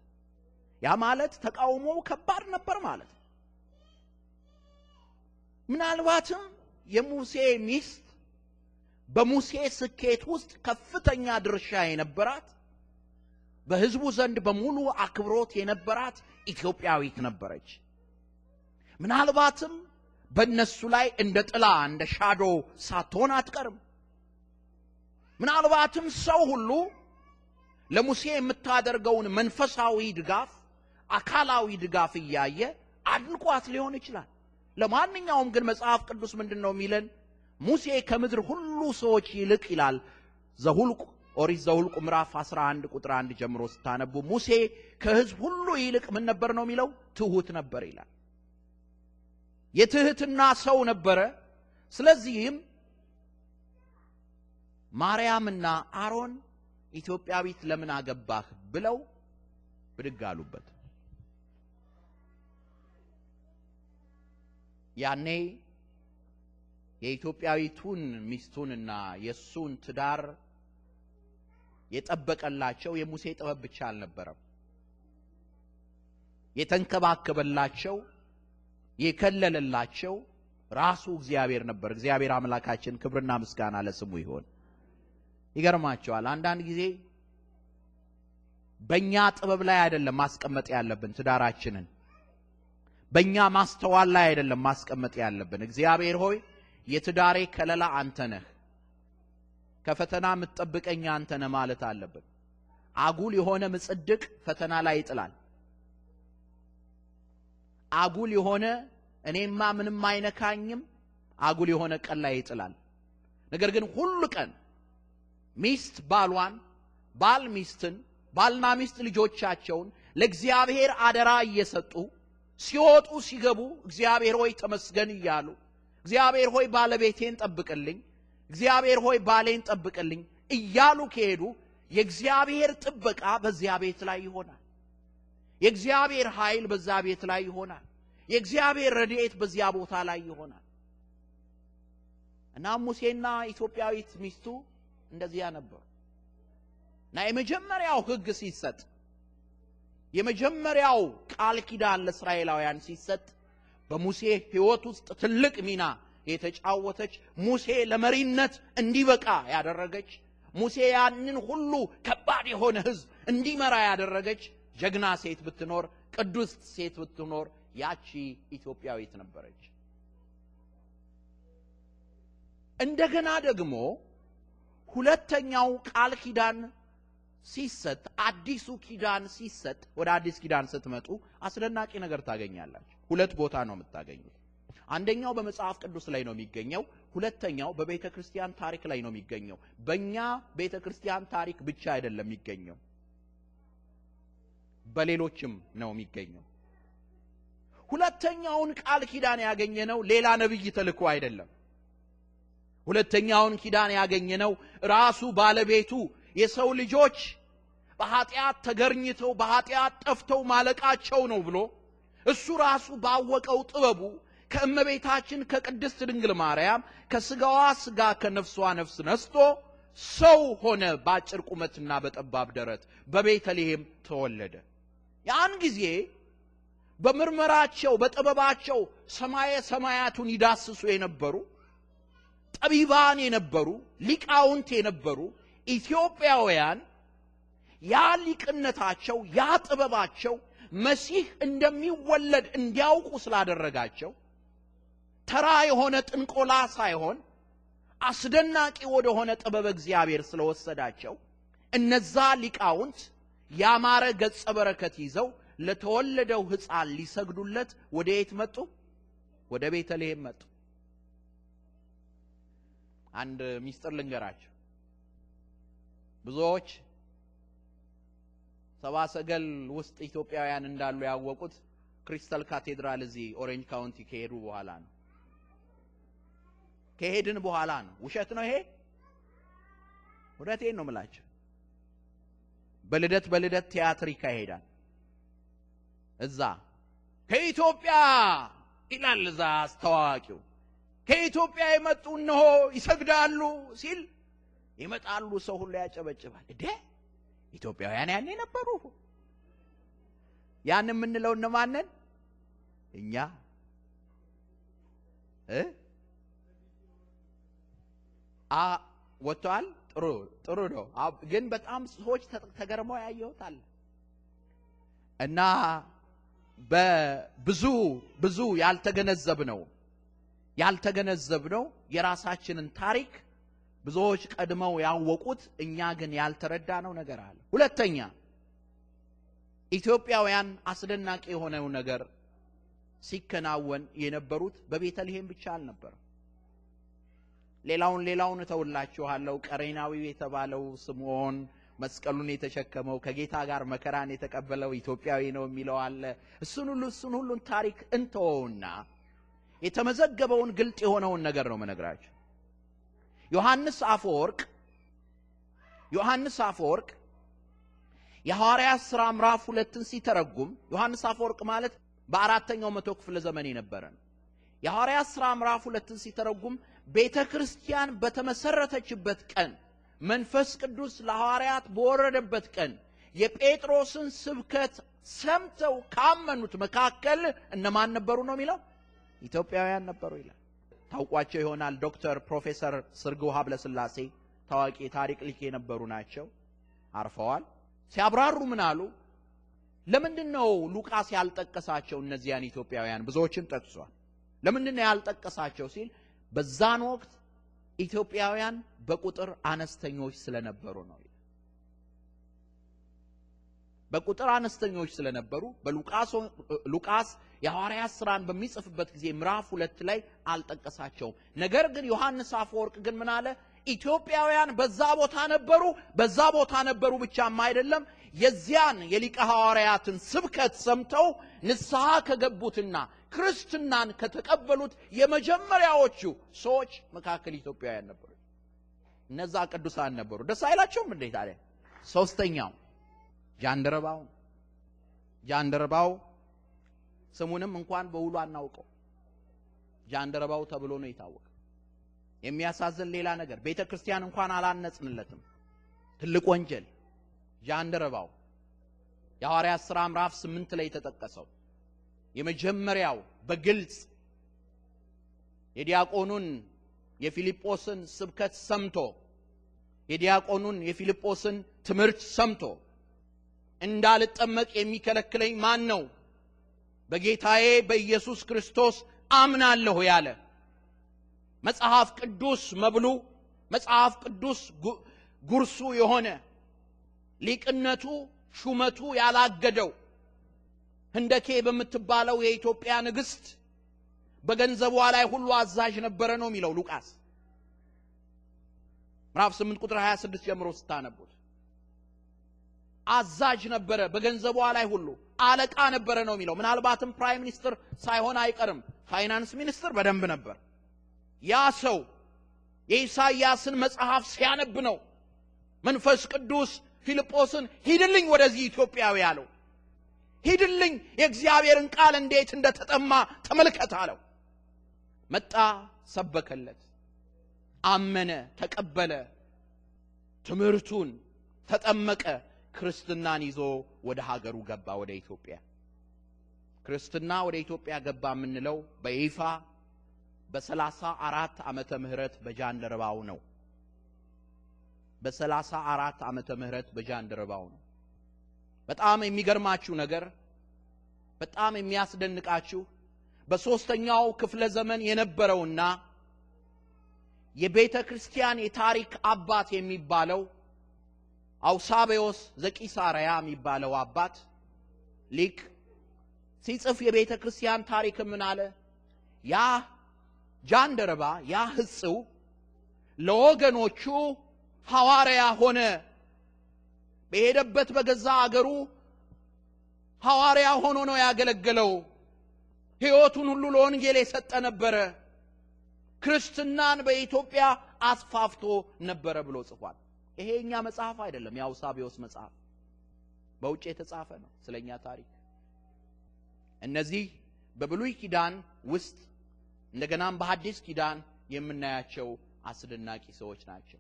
ያ ማለት ተቃውሞው ከባድ ነበር ማለት ነው። ምናልባትም የሙሴ ሚስት በሙሴ ስኬት ውስጥ ከፍተኛ ድርሻ የነበራት በሕዝቡ ዘንድ በሙሉ አክብሮት የነበራት ኢትዮጵያዊት ነበረች። ምናልባትም በእነሱ ላይ እንደ ጥላ እንደ ሻዶ ሳትሆን አትቀርም። ምናልባትም ሰው ሁሉ ለሙሴ የምታደርገውን መንፈሳዊ ድጋፍ፣ አካላዊ ድጋፍ እያየ አድንቋት ሊሆን ይችላል። ለማንኛውም ግን መጽሐፍ ቅዱስ ምንድን ነው የሚለን? ሙሴ ከምድር ሁሉ ሰዎች ይልቅ ይላል ዘሁልቁ ኦሪት ዘሁልቁ ምዕራፍ 11 ቁጥር 1 ጀምሮ ስታነቡ ሙሴ ከሕዝብ ሁሉ ይልቅ ምን ነበር ነው የሚለው? ትሑት ነበር ይላል። የትህትና ሰው ነበረ። ስለዚህም ማርያምና አሮን ኢትዮጵያዊት ለምን አገባህ ብለው ብድግ አሉበት። ያኔ የኢትዮጵያዊቱን ሚስቱንና የእሱን ትዳር የጠበቀላቸው የሙሴ ጥበብ ብቻ አልነበረም። የተንከባከበላቸው የከለለላቸው ራሱ እግዚአብሔር ነበር። እግዚአብሔር አምላካችን ክብርና ምስጋና ለስሙ ይሆን። ይገርማቸዋል። አንዳንድ ጊዜ በእኛ ጥበብ ላይ አይደለም ማስቀመጥ ያለብን ትዳራችንን፣ በእኛ ማስተዋል ላይ አይደለም ማስቀመጥ ያለብን። እግዚአብሔር ሆይ የትዳሬ ከለላ አንተ ነህ፣ ከፈተና የምትጠብቀኝ አንተ ነህ ማለት አለብን። አጉል የሆነ ምጽድቅ ፈተና ላይ ይጥላል። አጉል የሆነ እኔማ ምንም አይነካኝም አጉል የሆነ ቀን ላይ ይጥላል። ነገር ግን ሁሉ ቀን ሚስት ባሏን፣ ባል ሚስትን፣ ባልና ሚስት ልጆቻቸውን ለእግዚአብሔር አደራ እየሰጡ ሲወጡ ሲገቡ እግዚአብሔር ሆይ ተመስገን እያሉ እግዚአብሔር ሆይ ባለቤቴን ጠብቅልኝ፣ እግዚአብሔር ሆይ ባሌን ጠብቅልኝ እያሉ ከሄዱ የእግዚአብሔር ጥበቃ በዚያ ቤት ላይ ይሆናል። የእግዚአብሔር ኃይል በዛ ቤት ላይ ይሆናል። የእግዚአብሔር ረድኤት በዚያ ቦታ ላይ ይሆናል። እና ሙሴና ኢትዮጵያዊት ሚስቱ እንደዚያ ነበሩ። እና የመጀመሪያው ሕግ ሲሰጥ የመጀመሪያው ቃል ኪዳን ለእስራኤላውያን ሲሰጥ በሙሴ ሕይወት ውስጥ ትልቅ ሚና የተጫወተች ሙሴ ለመሪነት እንዲበቃ ያደረገች ሙሴ ያንን ሁሉ ከባድ የሆነ ሕዝብ እንዲመራ ያደረገች ጀግና ሴት ብትኖር ቅዱስ ሴት ብትኖር ያቺ ኢትዮጵያዊት ነበረች። እንደገና ደግሞ ሁለተኛው ቃል ኪዳን ሲሰጥ አዲሱ ኪዳን ሲሰጥ ወደ አዲስ ኪዳን ስትመጡ አስደናቂ ነገር ታገኛላችሁ። ሁለት ቦታ ነው የምታገኙት። አንደኛው በመጽሐፍ ቅዱስ ላይ ነው የሚገኘው። ሁለተኛው በቤተ ክርስቲያን ታሪክ ላይ ነው የሚገኘው። በእኛ ቤተ ክርስቲያን ታሪክ ብቻ አይደለም የሚገኘው፣ በሌሎችም ነው የሚገኘው። ሁለተኛውን ቃል ኪዳን ያገኘነው ሌላ ነቢይ ተልኮ አይደለም። ሁለተኛውን ኪዳን ያገኘነው ራሱ ባለቤቱ የሰው ልጆች በኃጢአት ተገርኝተው በኃጢአት ጠፍተው ማለቃቸው ነው ብሎ እሱ ራሱ ባወቀው ጥበቡ ከእመቤታችን ከቅድስት ድንግል ማርያም ከስጋዋ ስጋ ከነፍሷ ነፍስ ነስቶ ሰው ሆነ። በአጭር ቁመትና በጠባብ ደረት በቤተልሔም ተወለደ። ያን ጊዜ በምርመራቸው በጥበባቸው ሰማየ ሰማያቱን ይዳስሱ የነበሩ ጠቢባን የነበሩ ሊቃውንት የነበሩ ኢትዮጵያውያን ያ ሊቅነታቸው ያ ጥበባቸው መሲህ እንደሚወለድ እንዲያውቁ ስላደረጋቸው ተራ የሆነ ጥንቆላ ሳይሆን አስደናቂ ወደሆነ ጥበብ እግዚአብሔር ስለወሰዳቸው እነዛ ሊቃውንት ያማረ ገጸ በረከት ይዘው ለተወለደው ሕፃን ሊሰግዱለት ወደ የት መጡ? ወደ ቤተልሔም መጡ። አንድ ሚስጥር ልንገራቸው። ብዙዎች ሰባ ሰገል ውስጥ ኢትዮጵያውያን እንዳሉ ያወቁት Crystal Cathedral እዚህ Orange County ከሄዱ በኋላ ነው። ከሄድን በኋላ ነው። ውሸት ነው ይሄ? እውነቴን ነው የምላቸው። በልደት በልደት ቲያትር ይካሄዳል። እዛ ከኢትዮጵያ ይላል እዛ አስተዋዋቂው ከኢትዮጵያ የመጡ እነሆ ይሰግዳሉ ሲል ይመጣሉ። ሰው ሁሉ ያጨበጭባል። እዴ ኢትዮጵያውያን ያኔ ነበሩ። ያን የምንለው እነማንን? እኛ አ ወጥተዋል። ጥሩ ጥሩ ነው። ግን በጣም ሰዎች ተገርመው ያየሁታል እና በብዙ ብዙ ያልተገነዘብነው ያልተገነዘብነው የራሳችንን ታሪክ ብዙዎች ቀድመው ያወቁት እኛ ግን ያልተረዳነው ነገር አለ። ሁለተኛ ኢትዮጵያውያን አስደናቂ የሆነው ነገር ሲከናወን የነበሩት በቤተልሔም ብቻ አልነበረም። ሌላውን ሌላውን እተውላችኋለሁ። ቀሬናዊው የተባለው ስምዖን መስቀሉን የተሸከመው ከጌታ ጋር መከራን የተቀበለው ኢትዮጵያዊ ነው የሚለው አለ። እሱን ሁሉ እሱን ሁሉን ታሪክ እንተወውና የተመዘገበውን ግልጥ የሆነውን ነገር ነው መነግራቸው። ዮሐንስ አፈወርቅ ዮሐንስ አፈወርቅ የሐዋርያት ሥራ ምዕራፍ ሁለትን ሲተረጉም ዮሐንስ አፈወርቅ ማለት በአራተኛው መቶ ክፍለ ዘመን የነበረ ነው። የሐዋርያት ሥራ ምዕራፍ ሁለትን ሲተረጉም ቤተ ክርስቲያን በተመሰረተችበት ቀን መንፈስ ቅዱስ ለሐዋርያት በወረደበት ቀን የጴጥሮስን ስብከት ሰምተው ካመኑት መካከል እነማን ነበሩ ነው የሚለው? ኢትዮጵያውያን ነበሩ ይላል። ታውቋቸው ይሆናል። ዶክተር ፕሮፌሰር ስርግው ሀብለስላሴ ታዋቂ የታሪክ ሊቅ የነበሩ ናቸው። አርፈዋል። ሲያብራሩ ምን አሉ? ለምንድን ነው ሉቃስ ያልጠቀሳቸው እነዚያን ኢትዮጵያውያን? ብዙዎችን ጠቅሷል። ለምንድን ነው ያልጠቀሳቸው ሲል በዛን ወቅት ኢትዮጵያውያን በቁጥር አነስተኞች ስለነበሩ ነው። በቁጥር አነስተኞች ስለነበሩ በሉቃስ የሐዋርያት ሥራን በሚጽፍበት ጊዜ ምዕራፍ ሁለት ላይ አልጠቀሳቸውም። ነገር ግን ዮሐንስ አፈወርቅ ግን ምን አለ? ኢትዮጵያውያን በዛ ቦታ ነበሩ። በዛ ቦታ ነበሩ ብቻም አይደለም፣ የዚያን የሊቀ ሐዋርያትን ስብከት ሰምተው ንስሐ ከገቡትና ክርስትናን ከተቀበሉት የመጀመሪያዎቹ ሰዎች መካከል ኢትዮጵያውያን ነበሩ። እነዛ ቅዱሳን ነበሩ። ደስ አይላቸውም እንዴ ታዲያ? ሶስተኛው ጃንደረባው ጃንደረባው ስሙንም እንኳን በውሉ አናውቀው። ጃንደረባው ተብሎ ነው የታወቀ። የሚያሳዝን ሌላ ነገር ቤተ ክርስቲያን እንኳን አላነጽንለትም። ትልቅ ወንጀል ጃንደረባው የሐዋርያት ሥራ ምዕራፍ ስምንት ላይ የተጠቀሰው የመጀመሪያው በግልጽ የዲያቆኑን የፊልጶስን ስብከት ሰምቶ የዲያቆኑን የፊልጶስን ትምህርት ሰምቶ እንዳልጠመቅ የሚከለክለኝ ማን ነው? በጌታዬ በኢየሱስ ክርስቶስ አምናለሁ ያለ መጽሐፍ ቅዱስ መብሉ መጽሐፍ ቅዱስ ጉርሱ የሆነ ሊቅነቱ ሹመቱ ያላገደው ህንደኬ በምትባለው የኢትዮጵያ ንግሥት በገንዘቧ ላይ ሁሉ አዛዥ ነበረ ነው የሚለው ሉቃስ ምዕራፍ 8 ቁጥር 26 ጀምሮ ስታነቡት አዛዥ ነበረ በገንዘቧ ላይ ሁሉ አለቃ ነበረ ነው የሚለው። ምናልባትም prime minister ሳይሆን አይቀርም። finance minister በደንብ ነበር። ያ ሰው የኢሳይያስን መጽሐፍ ሲያነብ ነው መንፈስ ቅዱስ ፊልጶስን ሂድልኝ ወደዚህ ኢትዮጵያዊ አለው። ሂድልኝ የእግዚአብሔርን ቃል እንዴት እንደተጠማ ተመልከት አለው። መጣ፣ ሰበከለት፣ አመነ፣ ተቀበለ፣ ትምህርቱን ተጠመቀ። ክርስትናን ይዞ ወደ ሀገሩ ገባ፣ ወደ ኢትዮጵያ። ክርስትና ወደ ኢትዮጵያ ገባ የምንለው በይፋ በሰላሳ አራት ዓመተ ምህረት በጃንደረባው ነው። በሰላሳ አራት ዓመተ ምህረት በጃንደረባው ነው። በጣም የሚገርማችሁ ነገር በጣም የሚያስደንቃችሁ በሦስተኛው ክፍለ ዘመን የነበረውና የቤተ ክርስቲያን የታሪክ አባት የሚባለው አውሳቤዎስ ዘቂሳርያ የሚባለው አባት ሊቅ ሲጽፍ የቤተ ክርስቲያን ታሪክ ምን አለ? ያ ጃንደረባ ያ ሕጽው ለወገኖቹ ሐዋርያ ሆነ። በሄደበት በገዛ አገሩ ሐዋርያ ሆኖ ነው ያገለገለው። ሕይወቱን ሁሉ ለወንጌል የሰጠ ነበረ። ክርስትናን በኢትዮጵያ አስፋፍቶ ነበረ ብሎ ጽፏል። ይሄ የኛ መጽሐፍ አይደለም፣ የአውሳቢዎስ መጽሐፍ በውጭ የተጻፈ ነው ስለኛ ታሪክ። እነዚህ በብሉይ ኪዳን ውስጥ እንደገናም በሐዲስ ኪዳን የምናያቸው አስደናቂ ሰዎች ናቸው።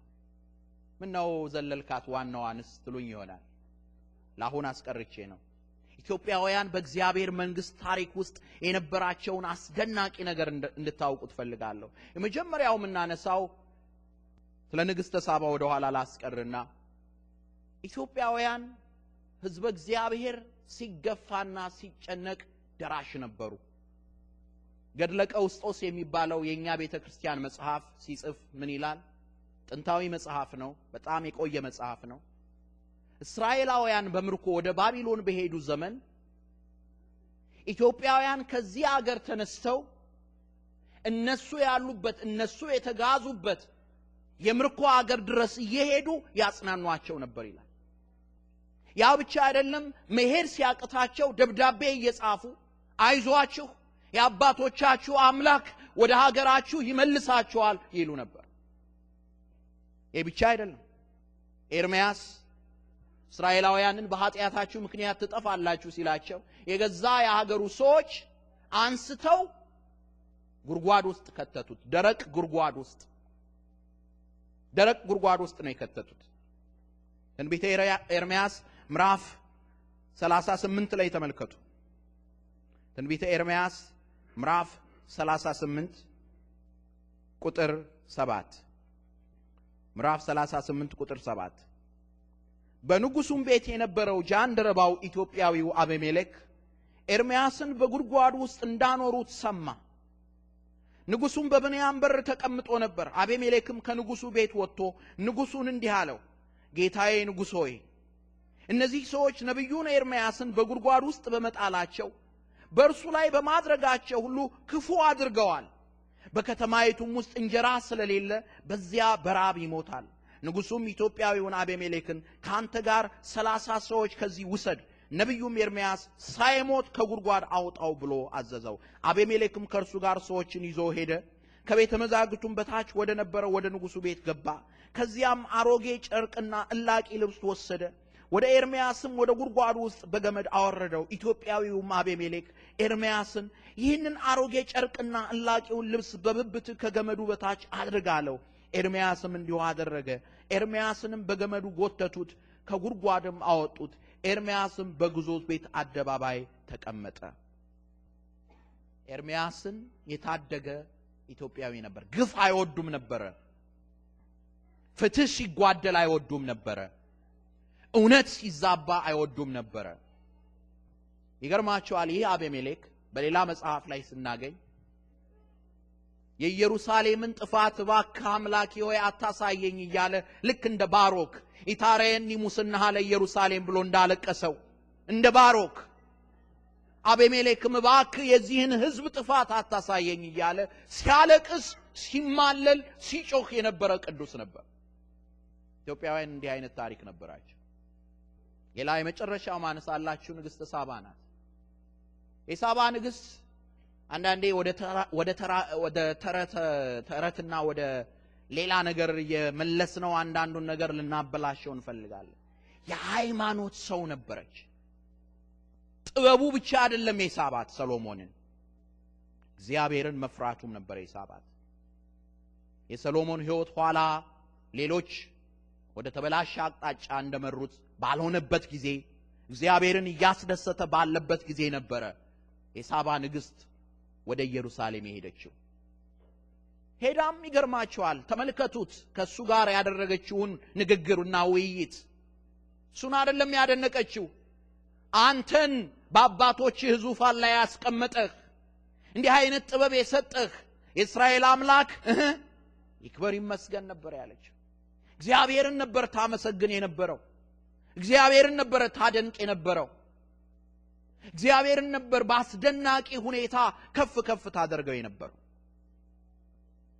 ምነው ዘለልካት ዋናዋንስ ትሉኝ ይሆናል። ለአሁን አስቀርቼ ነው። ኢትዮጵያውያን በእግዚአብሔር መንግሥት ታሪክ ውስጥ የነበራቸውን አስደናቂ ነገር እንድታውቁ ትፈልጋለሁ። የመጀመሪያው የምናነሳው ስለ ንግሥተ ሳባ ወደ ኋላ ላስቀርና ኢትዮጵያውያን ሕዝበ እግዚአብሔር ሲገፋና ሲጨነቅ ደራሽ ነበሩ። ገድለ ቀውስጦስ የሚባለው የእኛ ቤተ ክርስቲያን መጽሐፍ ሲጽፍ ምን ይላል? ጥንታዊ መጽሐፍ ነው። በጣም የቆየ መጽሐፍ ነው። እስራኤላውያን በምርኮ ወደ ባቢሎን በሄዱ ዘመን ኢትዮጵያውያን ከዚህ አገር ተነስተው እነሱ ያሉበት እነሱ የተጋዙበት የምርኮ አገር ድረስ እየሄዱ ያጽናኗቸው ነበር ይላል። ያ ብቻ አይደለም። መሄድ ሲያቅታቸው ደብዳቤ እየጻፉ አይዟችሁ፣ የአባቶቻችሁ አምላክ ወደ ሀገራችሁ ይመልሳችኋል ይሉ ነበር። ይህ ብቻ አይደለም። ኤርምያስ እስራኤላውያንን በኃጢአታችሁ ምክንያት ትጠፋላችሁ ሲላቸው የገዛ የሀገሩ ሰዎች አንስተው ጉድጓድ ውስጥ ከተቱት። ደረቅ ጉድጓድ ውስጥ ደረቅ ጉድጓድ ውስጥ ነው የከተቱት። ትንቢተ ኤርምያስ ምዕራፍ 38 ላይ ተመልከቱ። ትንቢተ ኤርምያስ ምዕራፍ 38 ቁጥር 7 ምዕራፍ 38 ቁጥር 7 በንጉሱም ቤት የነበረው ጃንደረባው ኢትዮጵያዊው አቤሜሌክ ኤርምያስን በጉድጓድ ውስጥ እንዳኖሩት ሰማ። ንጉሱም በብንያም በር ተቀምጦ ነበር። አቤሜሌክም ከንጉሱ ቤት ወጥቶ ንጉሱን እንዲህ አለው፣ ጌታዬ ንጉሥ ሆይ እነዚህ ሰዎች ነቢዩን ኤርምያስን በጉድጓድ ውስጥ በመጣላቸው በእርሱ ላይ በማድረጋቸው ሁሉ ክፉ አድርገዋል። በከተማይቱም ውስጥ እንጀራ ስለሌለ በዚያ በራብ ይሞታል። ንጉሱም ኢትዮጵያዊውን አቤሜሌክን ከአንተ ጋር ሰላሳ ሰዎች ከዚህ ውሰድ ነቢዩም ኤርምያስ ሳይሞት ከጉድጓድ አውጣው ብሎ አዘዘው። አቤሜሌክም ከእርሱ ጋር ሰዎችን ይዞ ሄደ። ከቤተ መዛግብቱም በታች ወደ ነበረው ወደ ንጉሱ ቤት ገባ። ከዚያም አሮጌ ጨርቅና እላቂ ልብስ ወሰደ። ወደ ኤርምያስም ወደ ጉድጓዱ ውስጥ በገመድ አወረደው። ኢትዮጵያዊውም አቤሜሌክ ኤርምያስን ይህንን አሮጌ ጨርቅና እላቂውን ልብስ በብብት ከገመዱ በታች አድርግ አለው። ኤርምያስም እንዲሁ አደረገ። ኤርምያስንም በገመዱ ጎተቱት፣ ከጉድጓድም አወጡት። ኤርምያስም በግዞት ቤት አደባባይ ተቀመጠ። ኤርምያስን የታደገ ኢትዮጵያዊ ነበር። ግፍ አይወዱም ነበረ። ፍትህ ሲጓደል አይወዱም ነበረ። እውነት ሲዛባ አይወዱም ነበረ። ይገርማቸዋል። ይህ አቤሜሌክ በሌላ መጽሐፍ ላይ ስናገኝ የኢየሩሳሌምን ጥፋት እባክህ አምላኬ ሆይ አታሳየኝ እያለ ልክ እንደ ባሮክ ኢታሬኒ ሙስናሃ ለኢየሩሳሌም ብሎ እንዳለቀሰው እንደ ባሮክ አቤሜሌክም እባክህ የዚህን ሕዝብ ጥፋት አታሳየኝ እያለ ሲያለቅስ፣ ሲማለል፣ ሲጮህ የነበረ ቅዱስ ነበር። ኢትዮጵያውያን እንዲህ አይነት ታሪክ ነበራቸው። ሌላ የመጨረሻው ማነሳላችሁ ንግሥተ ሳባ ናት። የሳባ ንግሥት አንዳንዴ ወደ ተረትና ወደ ሌላ ነገር የመለስ ነው አንዳንዱን ነገር ልናበላሸው እንፈልጋለን። የሃይማኖት ሰው ነበረች። ጥበቡ ብቻ አይደለም የሳባት ሰሎሞንን፣ እግዚአብሔርን መፍራቱም ነበር የሳባት። የሰሎሞን ሕይወት ኋላ ሌሎች ወደ ተበላሸ አቅጣጫ እንደመሩት ባልሆነበት ጊዜ እግዚአብሔርን እያስደሰተ ባለበት ጊዜ ነበረ የሳባ ንግሥት ወደ ኢየሩሳሌም የሄደችው። ሄዳም ይገርማቸዋል። ተመልከቱት ከእሱ ጋር ያደረገችውን ንግግርና ውይይት። እሱን አይደለም ያደነቀችው፣ አንተን በአባቶችህ ዙፋን ላይ ያስቀመጠህ እንዲህ አይነት ጥበብ የሰጠህ የእስራኤል አምላክ ይክበር ይመስገን ነበር ያለችው። እግዚአብሔርን ነበር ታመሰግን የነበረው። እግዚአብሔርን ነበር ታደንቅ የነበረው። እግዚአብሔርን ነበር በአስደናቂ ሁኔታ ከፍ ከፍ ታደርገው የነበረው።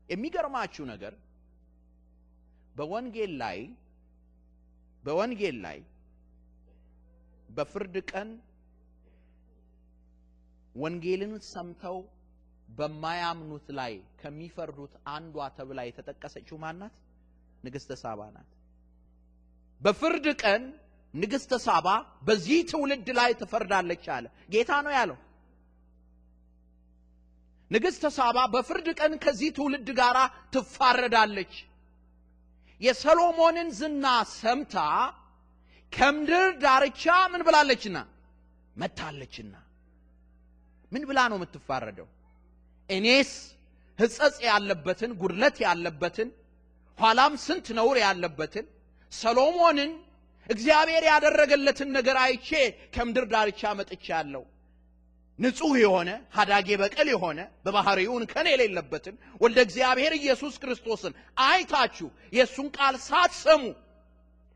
የሚገርማችሁ ነገር በወንጌል ላይ በወንጌል ላይ በፍርድ ቀን ወንጌልን ሰምተው በማያምኑት ላይ ከሚፈርዱት አንዷ ተብላ የተጠቀሰችው ማናት? ንግሥተ ሳባ ናት። በፍርድ ቀን ንግሥተ ሳባ በዚህ ትውልድ ላይ ትፈርዳለች አለ ጌታ ነው ያለው። ንግሥተ ሳባ በፍርድ ቀን ከዚህ ትውልድ ጋር ትፋረዳለች። የሰሎሞንን ዝና ሰምታ ከምድር ዳርቻ ምን ብላለችና መታለችና ምን ብላ ነው የምትፋረደው? እኔስ ሕጸጽ ያለበትን ጉድለት ያለበትን ኋላም ስንት ነውር ያለበትን ሰሎሞንን እግዚአብሔር ያደረገለትን ነገር አይቼ ከምድር ዳርቻ መጥቻለሁ። ንጹሕ የሆነ ሀዳጌ በቀል የሆነ በባህሪውን ከኔ የሌለበትን ወልደ እግዚአብሔር ኢየሱስ ክርስቶስን አይታችሁ የእሱን ቃል ሳትሰሙ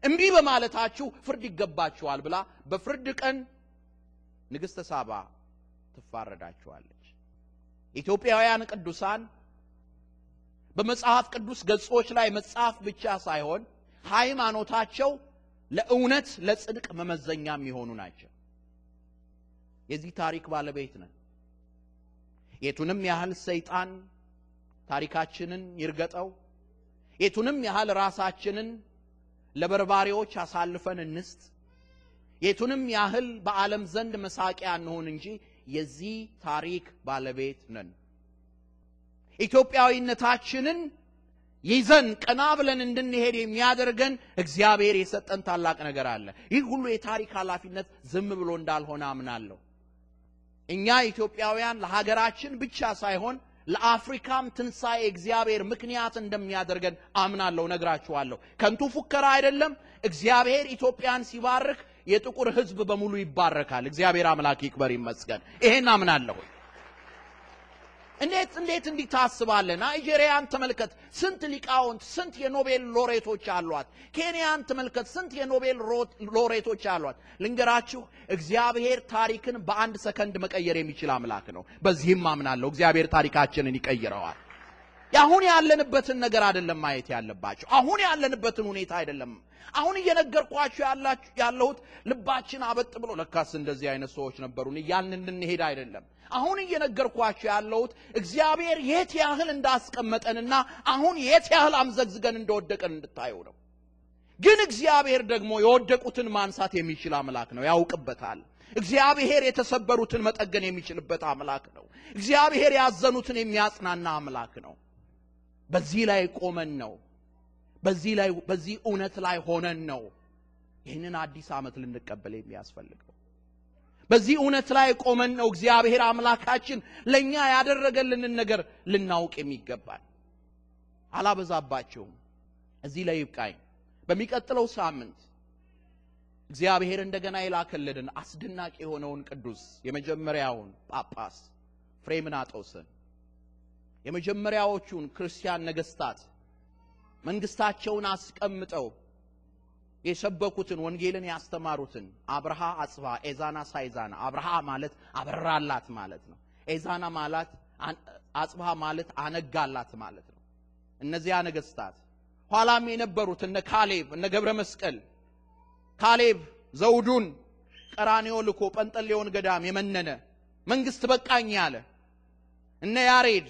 እምቢ በማለታችሁ ፍርድ ይገባችኋል ብላ በፍርድ ቀን ንግሥተ ሳባ ትፋረዳችኋለች። ኢትዮጵያውያን ቅዱሳን በመጽሐፍ ቅዱስ ገጾች ላይ መጽሐፍ ብቻ ሳይሆን ሃይማኖታቸው ለእውነት ለጽድቅ መመዘኛ የሚሆኑ ናቸው። የዚህ ታሪክ ባለቤት ነን። የቱንም ያህል ሰይጣን ታሪካችንን ይርገጠው፣ የቱንም ያህል ራሳችንን ለበርባሪዎች አሳልፈን እንስጥ፣ የቱንም ያህል በዓለም ዘንድ መሳቂያ እንሆን እንጂ የዚህ ታሪክ ባለቤት ነን። ኢትዮጵያዊነታችንን ይዘን ቀና ብለን እንድንሄድ የሚያደርገን እግዚአብሔር የሰጠን ታላቅ ነገር አለ። ይህ ሁሉ የታሪክ ኃላፊነት ዝም ብሎ እንዳልሆነ አምናለሁ። እኛ ኢትዮጵያውያን ለሀገራችን ብቻ ሳይሆን ለአፍሪካም ትንሣኤ እግዚአብሔር ምክንያት እንደሚያደርገን አምናለሁ፣ ነግራችኋለሁ። ከንቱ ፉከራ አይደለም። እግዚአብሔር ኢትዮጵያን ሲባርክ የጥቁር ሕዝብ በሙሉ ይባረካል። እግዚአብሔር አምላክ ይክበር ይመስገን። ይሄን አምናለሁ። እንዴት እንዴት እንዲህ ታስባለህ? ናይጄሪያን ተመልከት፣ ስንት ሊቃውንት፣ ስንት የኖቤል ሎሬቶች አሏት። ኬንያን ተመልከት፣ ስንት የኖቤል ሎሬቶች አሏት። ልንገራችሁ፣ እግዚአብሔር ታሪክን በአንድ ሰከንድ መቀየር የሚችል አምላክ ነው። በዚህም አምናለሁ። እግዚአብሔር ታሪካችንን ይቀይረዋል። አሁን ያለንበትን ነገር አይደለም ማየት ያለባቸው። አሁን ያለንበትን ሁኔታ አይደለም። አሁን እየነገርኳችሁ ያለሁት ልባችን አበጥ ብሎ ለካስ እንደዚህ አይነት ሰዎች ነበሩን እያልን እንድንሄድ አይደለም። አሁን እየነገርኳችሁ ያለሁት እግዚአብሔር የት ያህል እንዳስቀመጠንና አሁን የት ያህል አምዘግዝገን እንደወደቀን እንድታየው ነው። ግን እግዚአብሔር ደግሞ የወደቁትን ማንሳት የሚችል አምላክ ነው፣ ያውቅበታል። እግዚአብሔር የተሰበሩትን መጠገን የሚችልበት አምላክ ነው። እግዚአብሔር ያዘኑትን የሚያጽናና አምላክ ነው። በዚህ ላይ ቆመን ነው። በዚህ ላይ በዚህ እውነት ላይ ሆነን ነው ይህንን አዲስ ዓመት ልንቀበል የሚያስፈልገው። በዚህ እውነት ላይ ቆመን ነው እግዚአብሔር አምላካችን ለእኛ ያደረገልንን ነገር ልናውቅ የሚገባል። አላበዛባቸውም። እዚህ ላይ ይብቃኝ። በሚቀጥለው ሳምንት እግዚአብሔር እንደገና የላከልንን አስደናቂ የሆነውን ቅዱስ የመጀመሪያውን ጳጳስ ፍሬምናጦስን የመጀመሪያዎቹን ክርስቲያን ነገስታት መንግስታቸውን አስቀምጠው የሰበኩትን ወንጌልን ያስተማሩትን አብርሃ አጽባ ኤዛና ሳይዛና አብርሃ ማለት አበራላት ማለት ነው። ኤዛና ማለት አጽብሃ ማለት አነጋላት ማለት ነው። እነዚያ ነገስታት ኋላም የነበሩት እነ ካሌብ እነ ገብረ መስቀል ካሌብ ዘውዱን ቀራኔዮ ልኮ ጰንጠሌዎን ገዳም የመነነ መንግስት በቃኝ ያለ እነ ያሬድ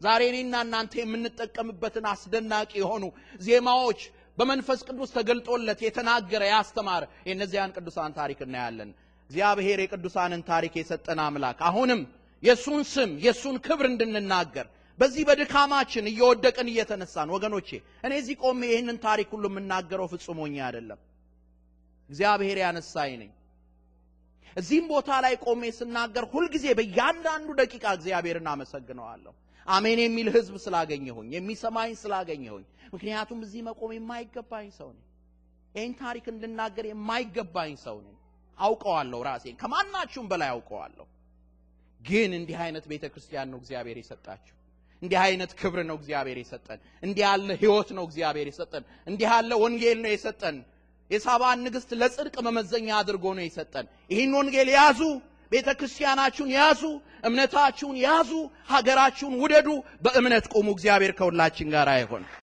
ዛሬ እኔና እናንተ የምንጠቀምበትን አስደናቂ የሆኑ ዜማዎች በመንፈስ ቅዱስ ተገልጦለት የተናገረ ያስተማረ የእነዚያን ቅዱሳን ታሪክ እናያለን። እግዚአብሔር የቅዱሳንን ታሪክ የሰጠን አምላክ አሁንም የእሱን ስም የእሱን ክብር እንድንናገር በዚህ በድካማችን እየወደቅን እየተነሳን ወገኖቼ፣ እኔ እዚህ ቆሜ ይህንን ታሪክ ሁሉ የምናገረው ፍጹም ሆኜ አይደለም። እግዚአብሔር ያነሳኝ ነኝ። እዚህም ቦታ ላይ ቆሜ ስናገር ሁልጊዜ በእያንዳንዱ ደቂቃ እግዚአብሔርን አመሰግነዋለሁ። አሜን የሚል ህዝብ ስላገኘሁኝ፣ የሚሰማኝ ስላገኘሁኝ። ምክንያቱም እዚህ መቆም የማይገባኝ ሰው ነኝ። ይህን ታሪክ እንድናገር የማይገባኝ ሰው ነኝ። አውቀዋለሁ፣ ራሴን ከማናችሁም በላይ አውቀዋለሁ። ግን እንዲህ አይነት ቤተ ክርስቲያን ነው እግዚአብሔር የሰጣችሁ። እንዲህ አይነት ክብር ነው እግዚአብሔር የሰጠን። እንዲህ ያለ ህይወት ነው እግዚአብሔር የሰጠን። እንዲህ ያለ ወንጌል ነው የሰጠን። የሳባን ንግሥት ለጽድቅ መመዘኛ አድርጎ ነው የሰጠን። ይህን ወንጌል ያዙ፣ ቤተ ክርስቲያናችሁን ያዙ፣ እምነታችሁን ያዙ፣ ሀገራችሁን ውደዱ፣ በእምነት ቁሙ። እግዚአብሔር ከሁላችን ጋር አይሆን።